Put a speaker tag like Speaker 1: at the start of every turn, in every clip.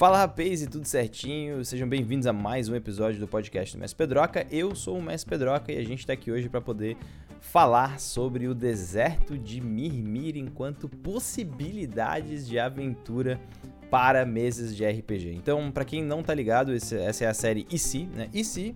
Speaker 1: Fala rapaz e tudo certinho, sejam bem-vindos a mais um episódio do podcast do Mestre Pedroca. Eu sou o Mestre Pedroca e a gente está aqui hoje para poder falar sobre o deserto de Mirmir enquanto possibilidades de aventura para mesas de RPG. Então, para quem não tá ligado, essa é a série IC, né? IC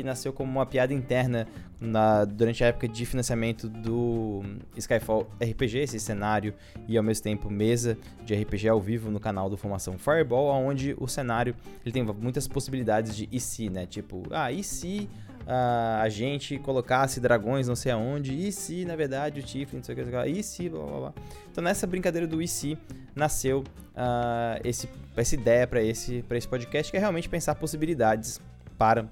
Speaker 1: que nasceu como uma piada interna na, durante a época de financiamento do Skyfall RPG, esse cenário e ao mesmo tempo mesa de RPG ao vivo no canal do Formação Fireball, onde o cenário ele tem muitas possibilidades de e se, né? Tipo, ah, e se uh, a gente colocasse dragões não sei aonde, e se na verdade o Tiflin, não sei o que, e se, blá blá blá. Então nessa brincadeira do e se nasceu uh, esse, essa ideia para esse, esse podcast, que é realmente pensar possibilidades para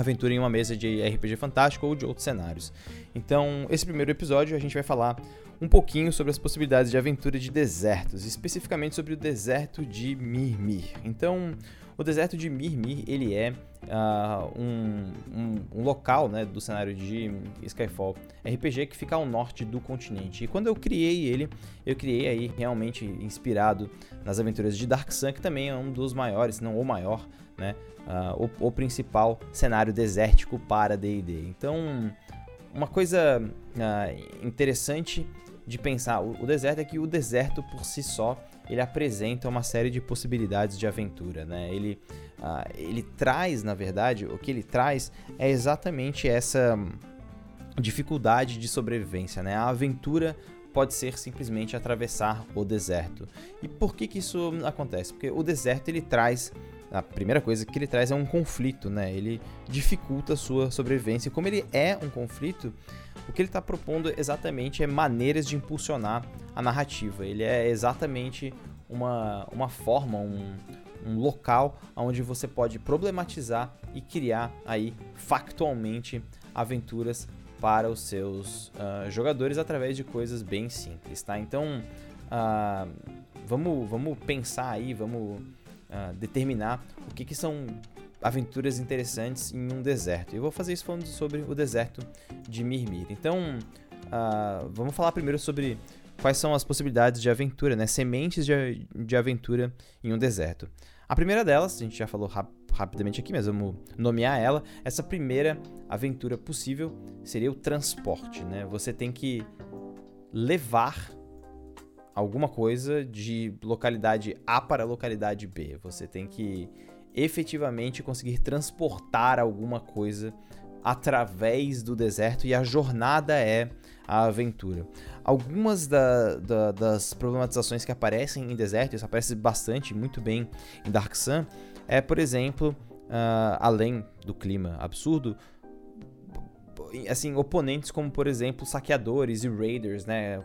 Speaker 1: aventura em uma mesa de RPG fantástico ou de outros cenários. Então, esse primeiro episódio a gente vai falar um pouquinho sobre as possibilidades de aventura de desertos, especificamente sobre o deserto de Mirmir. Então, o deserto de Mirmir ele é uh, um, um, um, local né, do cenário de Skyfall RPG que fica ao norte do continente. E quando eu criei ele, eu criei aí realmente inspirado nas aventuras de Dark Sun, que também é um dos maiores, se não o maior, né, uh, o, o, principal cenário desértico para D&D. Então, uma coisa uh, interessante de pensar o, o, deserto é que o deserto por si só ele apresenta uma série de possibilidades de aventura, né? Ele, uh, ele traz, na verdade, o que ele traz é exatamente essa dificuldade de sobrevivência, né? A aventura pode ser simplesmente atravessar o deserto. E por que que isso acontece? Porque o deserto ele traz a primeira coisa que ele traz é um conflito, né? Ele dificulta a sua sobrevivência. Como ele é um conflito, o que ele está propondo exatamente é maneiras de impulsionar a narrativa. Ele é exatamente uma, uma forma, um, um local onde você pode problematizar e criar aí factualmente aventuras para os seus uh, jogadores através de coisas bem simples, tá? Então, uh, vamos, vamos pensar aí, vamos uh, determinar o que, que são aventuras interessantes em um deserto. Eu vou fazer isso falando sobre o deserto de Mirmir. Então, uh, vamos falar primeiro sobre quais são as possibilidades de aventura, né? Sementes de, de aventura em um deserto. A primeira delas, a gente já falou rap rapidamente aqui, mas vamos nomear ela. Essa primeira aventura possível seria o transporte, né? Você tem que levar alguma coisa de localidade A para localidade B. Você tem que efetivamente conseguir transportar alguma coisa através do deserto e a jornada é a aventura. Algumas da, da, das problematizações que aparecem em deserto, isso aparece bastante, muito bem em Dark Sun, é, por exemplo, uh, além do clima absurdo, assim, oponentes como, por exemplo, saqueadores e raiders, né?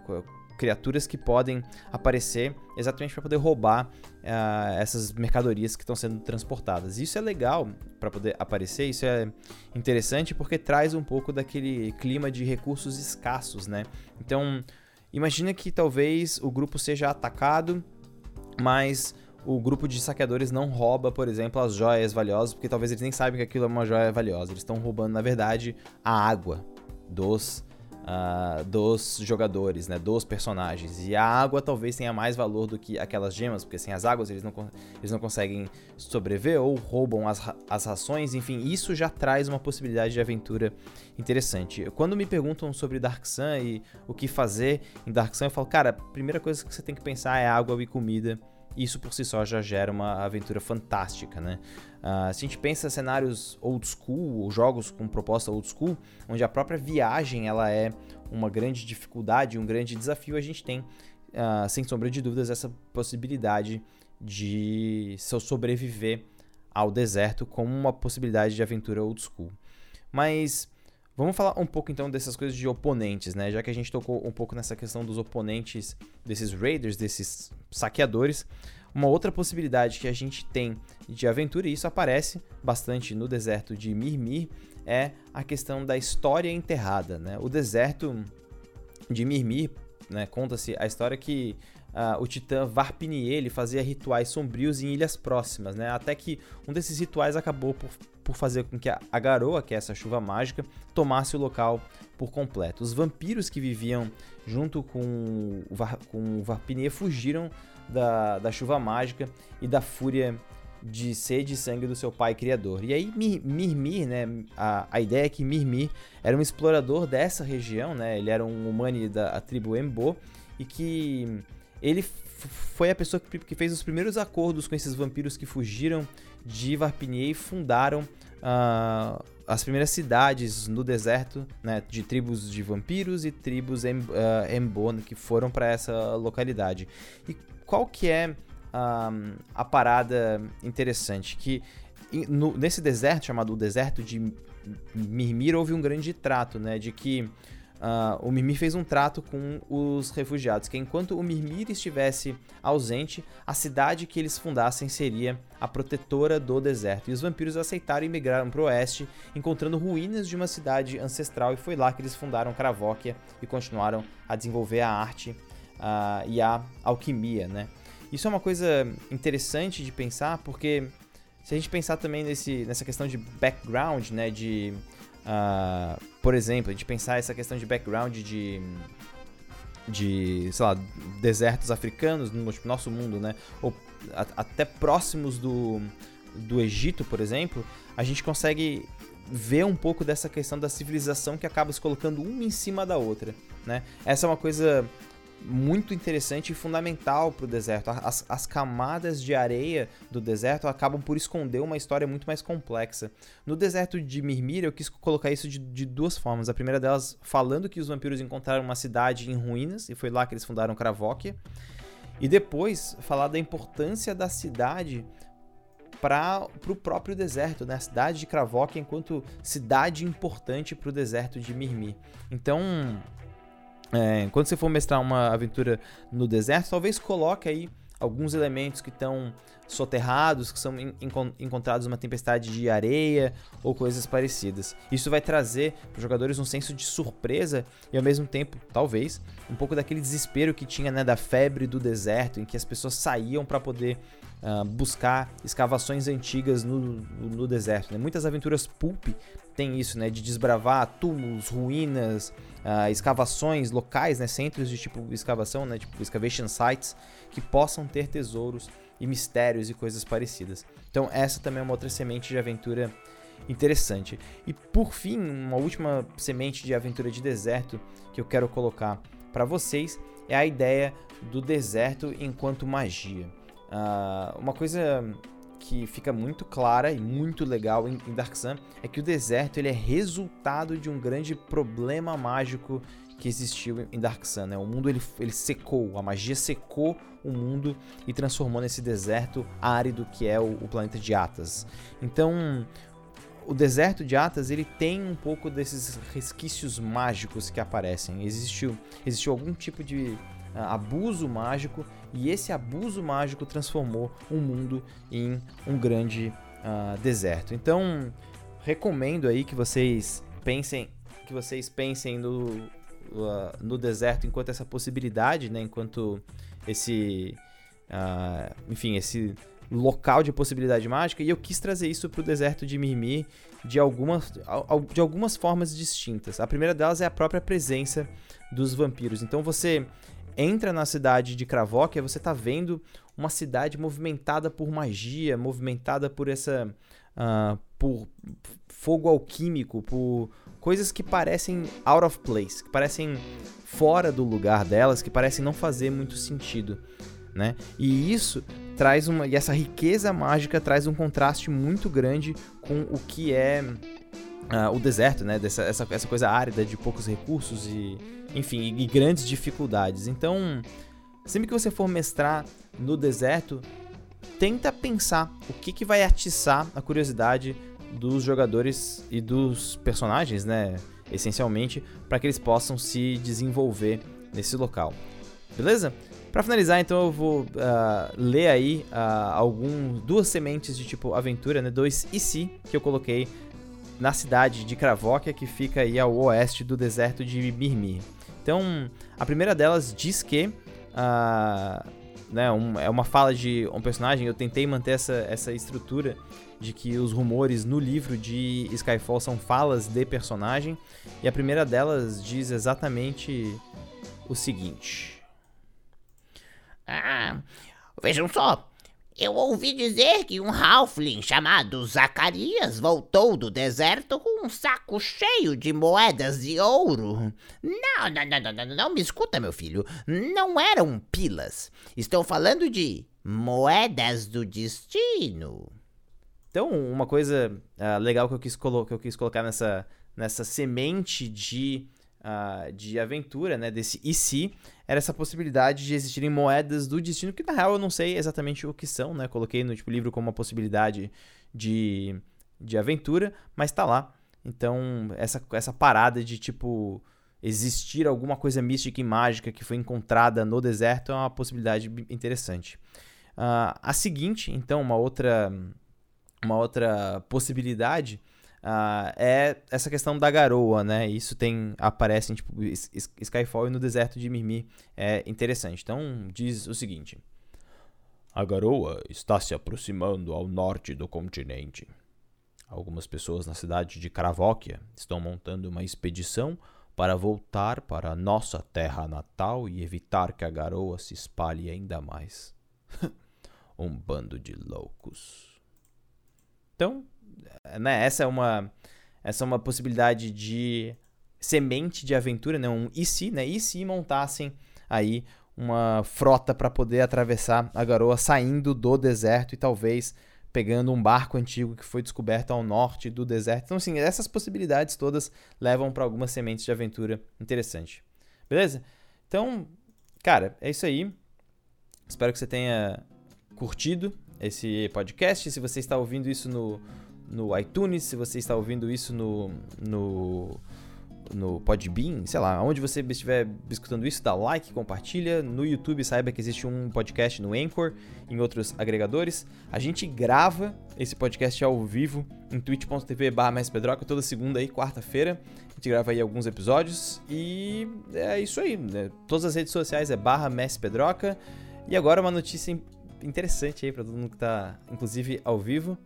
Speaker 1: Criaturas que podem aparecer exatamente para poder roubar uh, essas mercadorias que estão sendo transportadas. Isso é legal para poder aparecer, isso é interessante porque traz um pouco daquele clima de recursos escassos, né? Então, imagina que talvez o grupo seja atacado, mas o grupo de saqueadores não rouba, por exemplo, as joias valiosas, porque talvez eles nem sabem que aquilo é uma joia valiosa. Eles estão roubando, na verdade, a água dos uh, dos jogadores, né, dos personagens. E a água talvez tenha mais valor do que aquelas gemas, porque sem as águas eles não, eles não conseguem sobreviver ou roubam as, as rações. Enfim, isso já traz uma possibilidade de aventura interessante. Quando me perguntam sobre Dark Sun e o que fazer em Dark Sun, eu falo, cara, a primeira coisa que você tem que pensar é água e comida isso por si só já gera uma aventura fantástica, né? Uh, se a gente pensa em cenários old school, ou jogos com proposta old school, onde a própria viagem ela é uma grande dificuldade, um grande desafio, a gente tem, uh, sem sombra de dúvidas, essa possibilidade de sobreviver ao deserto como uma possibilidade de aventura old school. Mas Vamos falar um pouco então dessas coisas de oponentes, né? Já que a gente tocou um pouco nessa questão dos oponentes, desses raiders, desses saqueadores. Uma outra possibilidade que a gente tem de aventura, e isso aparece bastante no deserto de Mirmir, é a questão da história enterrada, né? O deserto de Mirmir, né, conta-se a história que uh, o titã Varpinier fazia rituais sombrios em ilhas próximas, né? Até que um desses rituais acabou por, por fazer com que a, garoa, que é essa chuva mágica, tomasse o local por completo. Os vampiros que viviam junto com o, Var, com o Varpinier fugiram da, da chuva mágica e da fúria de sede e sangue do seu pai criador. E aí Mirmir, né, a, a ideia é que Mirmir era um explorador dessa região, né, ele era um humano da tribo Embo e que ele foi a pessoa que, que, fez os primeiros acordos com esses vampiros que fugiram de Varpinier fundaram uh, as primeiras cidades no deserto, né, de tribos de vampiros e tribos em, uh, que foram para essa localidade. E qual que é uh, a parada interessante? Que no, nesse deserto chamado o deserto de Mirmir houve um grande trato, né, de que Uh, o Mimir fez um trato com os refugiados, que enquanto o Mimir estivesse ausente, a cidade que eles fundassem seria a protetora do deserto. E os vampiros aceitaram e migraram para o oeste, encontrando ruínas de uma cidade ancestral, e foi lá que eles fundaram Cravóquia e continuaram a desenvolver a arte uh, e a alquimia. Né? Isso é uma coisa interessante de pensar, porque se a gente pensar também nesse, nessa questão de background, né, de Uh, por exemplo, a gente pensar essa questão de background de de, sei lá, desertos africanos no tipo, nosso mundo, né? Ou a, até próximos do, do Egito, por exemplo, a gente consegue ver um pouco dessa questão da civilização que acaba se colocando uma em cima da outra, né? Essa é uma coisa muito interessante e fundamental para o deserto. As, as, camadas de areia do deserto acabam por esconder uma história muito mais complexa. No deserto de Mirmir, eu quis colocar isso de, de, duas formas. A primeira delas, falando que os vampiros encontraram uma cidade em ruínas, e foi lá que eles fundaram Kravóquia. E depois, falar da importância da cidade para o próprio deserto, né? a cidade de Kravóquia enquanto cidade importante para o deserto de Mirmir. Então, é, quando você for mestrar uma aventura no deserto, talvez coloque aí alguns elementos que estão soterrados, que são encontrados numa tempestade de areia ou coisas parecidas. Isso vai trazer para os jogadores um senso de surpresa e ao mesmo tempo, talvez, um pouco daquele desespero que tinha né, da febre do deserto, em que as pessoas saíam para poder uh, buscar escavações antigas no, no deserto. Né? Muitas aventuras pulp têm isso, né, de desbravar túmulos, ruínas, uh, escavações locais, né, centros de tipo escavação, né, tipo excavation sites, que possam ter tesouros e mistérios e coisas parecidas. Então essa também é uma outra semente de aventura interessante. E por fim, uma última semente de aventura de deserto que eu quero colocar para vocês é a ideia do deserto enquanto magia. Uh, uma coisa que fica muito clara e muito legal em, Dark Sun é que o deserto ele é resultado de um grande problema mágico que existiu em Dark Sun. Né? O mundo ele, ele secou, a magia secou o mundo e transformou nesse deserto árido que é o, o planeta de Atas. Então, o deserto de Atas ele tem um pouco desses resquícios mágicos que aparecem. Existiu, existiu algum tipo de uh, abuso mágico e esse abuso mágico transformou o mundo em um grande uh, deserto. Então, recomendo aí que vocês pensem que vocês pensem no, uh, no deserto enquanto essa possibilidade, né, enquanto esse uh, enfim, esse local de possibilidade mágica, e eu quis trazer isso para o deserto de Mimir de algumas, de algumas formas distintas. A primeira delas é a própria presença dos vampiros. Então você entra na cidade de Kravóquia, você está vendo uma cidade movimentada por magia, movimentada por essa. Uh, por fogo alquímico, por coisas que parecem out of place, que parecem fora do lugar delas, que parecem não fazer muito sentido. Né? E isso traz uma. E essa riqueza mágica traz um contraste muito grande com o que é uh, o deserto, né? Dessa, essa, essa coisa árida de poucos recursos e, enfim, e, e grandes dificuldades. Então, sempre que você for mestrar no deserto, tenta pensar o que, que vai atiçar a curiosidade dos jogadores e dos personagens, né? Essencialmente, para que eles possam se desenvolver nesse local. Beleza? Para finalizar, então eu vou uh, ler aí uh, duas sementes de tipo aventura, né? Dois e se que eu coloquei na cidade de Kravóquia, que fica aí ao oeste do deserto de Mirmir. Então, a primeira delas diz que uh, né, um, é uma fala de um personagem. Eu tentei manter essa, essa estrutura de que os rumores no livro de Skyfall são falas de personagem. E a primeira delas diz exatamente o seguinte: Ah,
Speaker 2: Vejam só, eu ouvi dizer que um halfling chamado Zacarias voltou do deserto com um saco cheio de moedas de ouro. Não, não, não, não, não, não me escuta, meu filho. Não eram pilas. Estou falando de moedas do destino.
Speaker 1: Então, uma coisa uh, legal que eu quis, que eu quis colocar nessa, nessa semente de uh, de aventura, né, desse e se, era essa possibilidade de existirem moedas do destino, que na real eu não sei exatamente o que são, né? Coloquei no tipo, livro como uma possibilidade de, de aventura, mas tá lá. Então, essa, essa parada de tipo existir alguma coisa mística e mágica que foi encontrada no deserto é uma possibilidade interessante. Uh, a seguinte, então, uma outra, uma outra possibilidade Uh, é essa questão da garoa, né? Isso tem aparece em tipo, Skyfall e no deserto de Mirmir é interessante. Então diz o seguinte: A garoa está se aproximando ao norte do continente. Algumas pessoas na cidade de Cravóquia estão montando uma expedição para voltar para a nossa terra natal e evitar que a garoa se espalhe ainda mais. um bando de loucos. Então, né, essa é uma essa é uma possibilidade de semente de aventura, né, um e se, né? E se montassem aí uma frota para poder atravessar a garoa saindo do deserto e talvez pegando um barco antigo que foi descoberto ao norte do deserto. Então, assim, essas possibilidades todas levam para algumas sementes de aventura interessante. Beleza? Então, cara, é isso aí. Espero que você tenha curtido esse podcast. Se você está ouvindo isso no, no iTunes, se você está ouvindo isso no, no, no Podbean, sei lá, onde você estiver escutando isso, dá like, compartilha. No YouTube, saiba que existe um podcast no Anchor, em outros agregadores. A gente grava esse podcast ao vivo em twitch.tv barra toda segunda e quarta-feira. A gente grava aí alguns episódios e é isso aí. Né? Todas as redes sociais é barra Pedroca. E agora uma notícia interessante aí para todo mundo que está, inclusive, ao vivo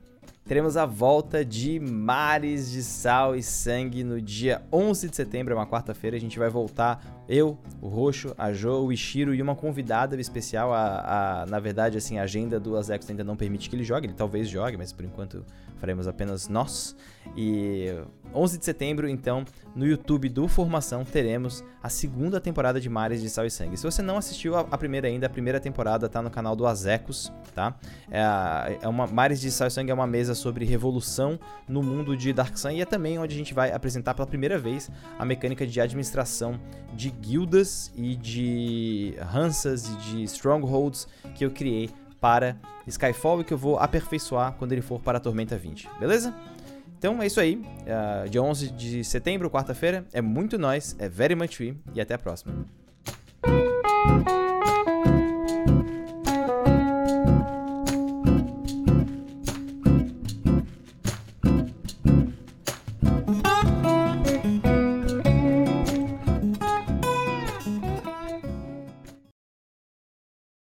Speaker 1: teremos a volta de Mares de Sal e Sangue no dia 11 de setembro, é uma quarta-feira. A gente vai voltar, eu, o Roxo, a Jo, o Ishiro e uma convidada especial. A, a na verdade, assim, a agenda do Azex ainda não permite que ele jogue, ele talvez jogue, mas por enquanto faremos apenas nós. E 11 de setembro, então, no YouTube do Formação, teremos a segunda temporada de Mares de Sal e Sangue. Se você não assistiu a, a primeira ainda, a primeira temporada tá no canal do Azecos, tá? É, é uma, Mares de Sal e Sangue é uma mesa sobre revolução no mundo de Dark Sun e é também onde a gente vai apresentar pela primeira vez a mecânica de administração de guildas e de Hansas e de Strongholds que eu criei para Skyfall e que eu vou aperfeiçoar quando ele for para a Tormenta 20, beleza? Então é isso aí, uh, dia 11 de setembro, quarta-feira, é muito nós, é very much free e até a próxima.